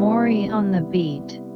Mori on the beat.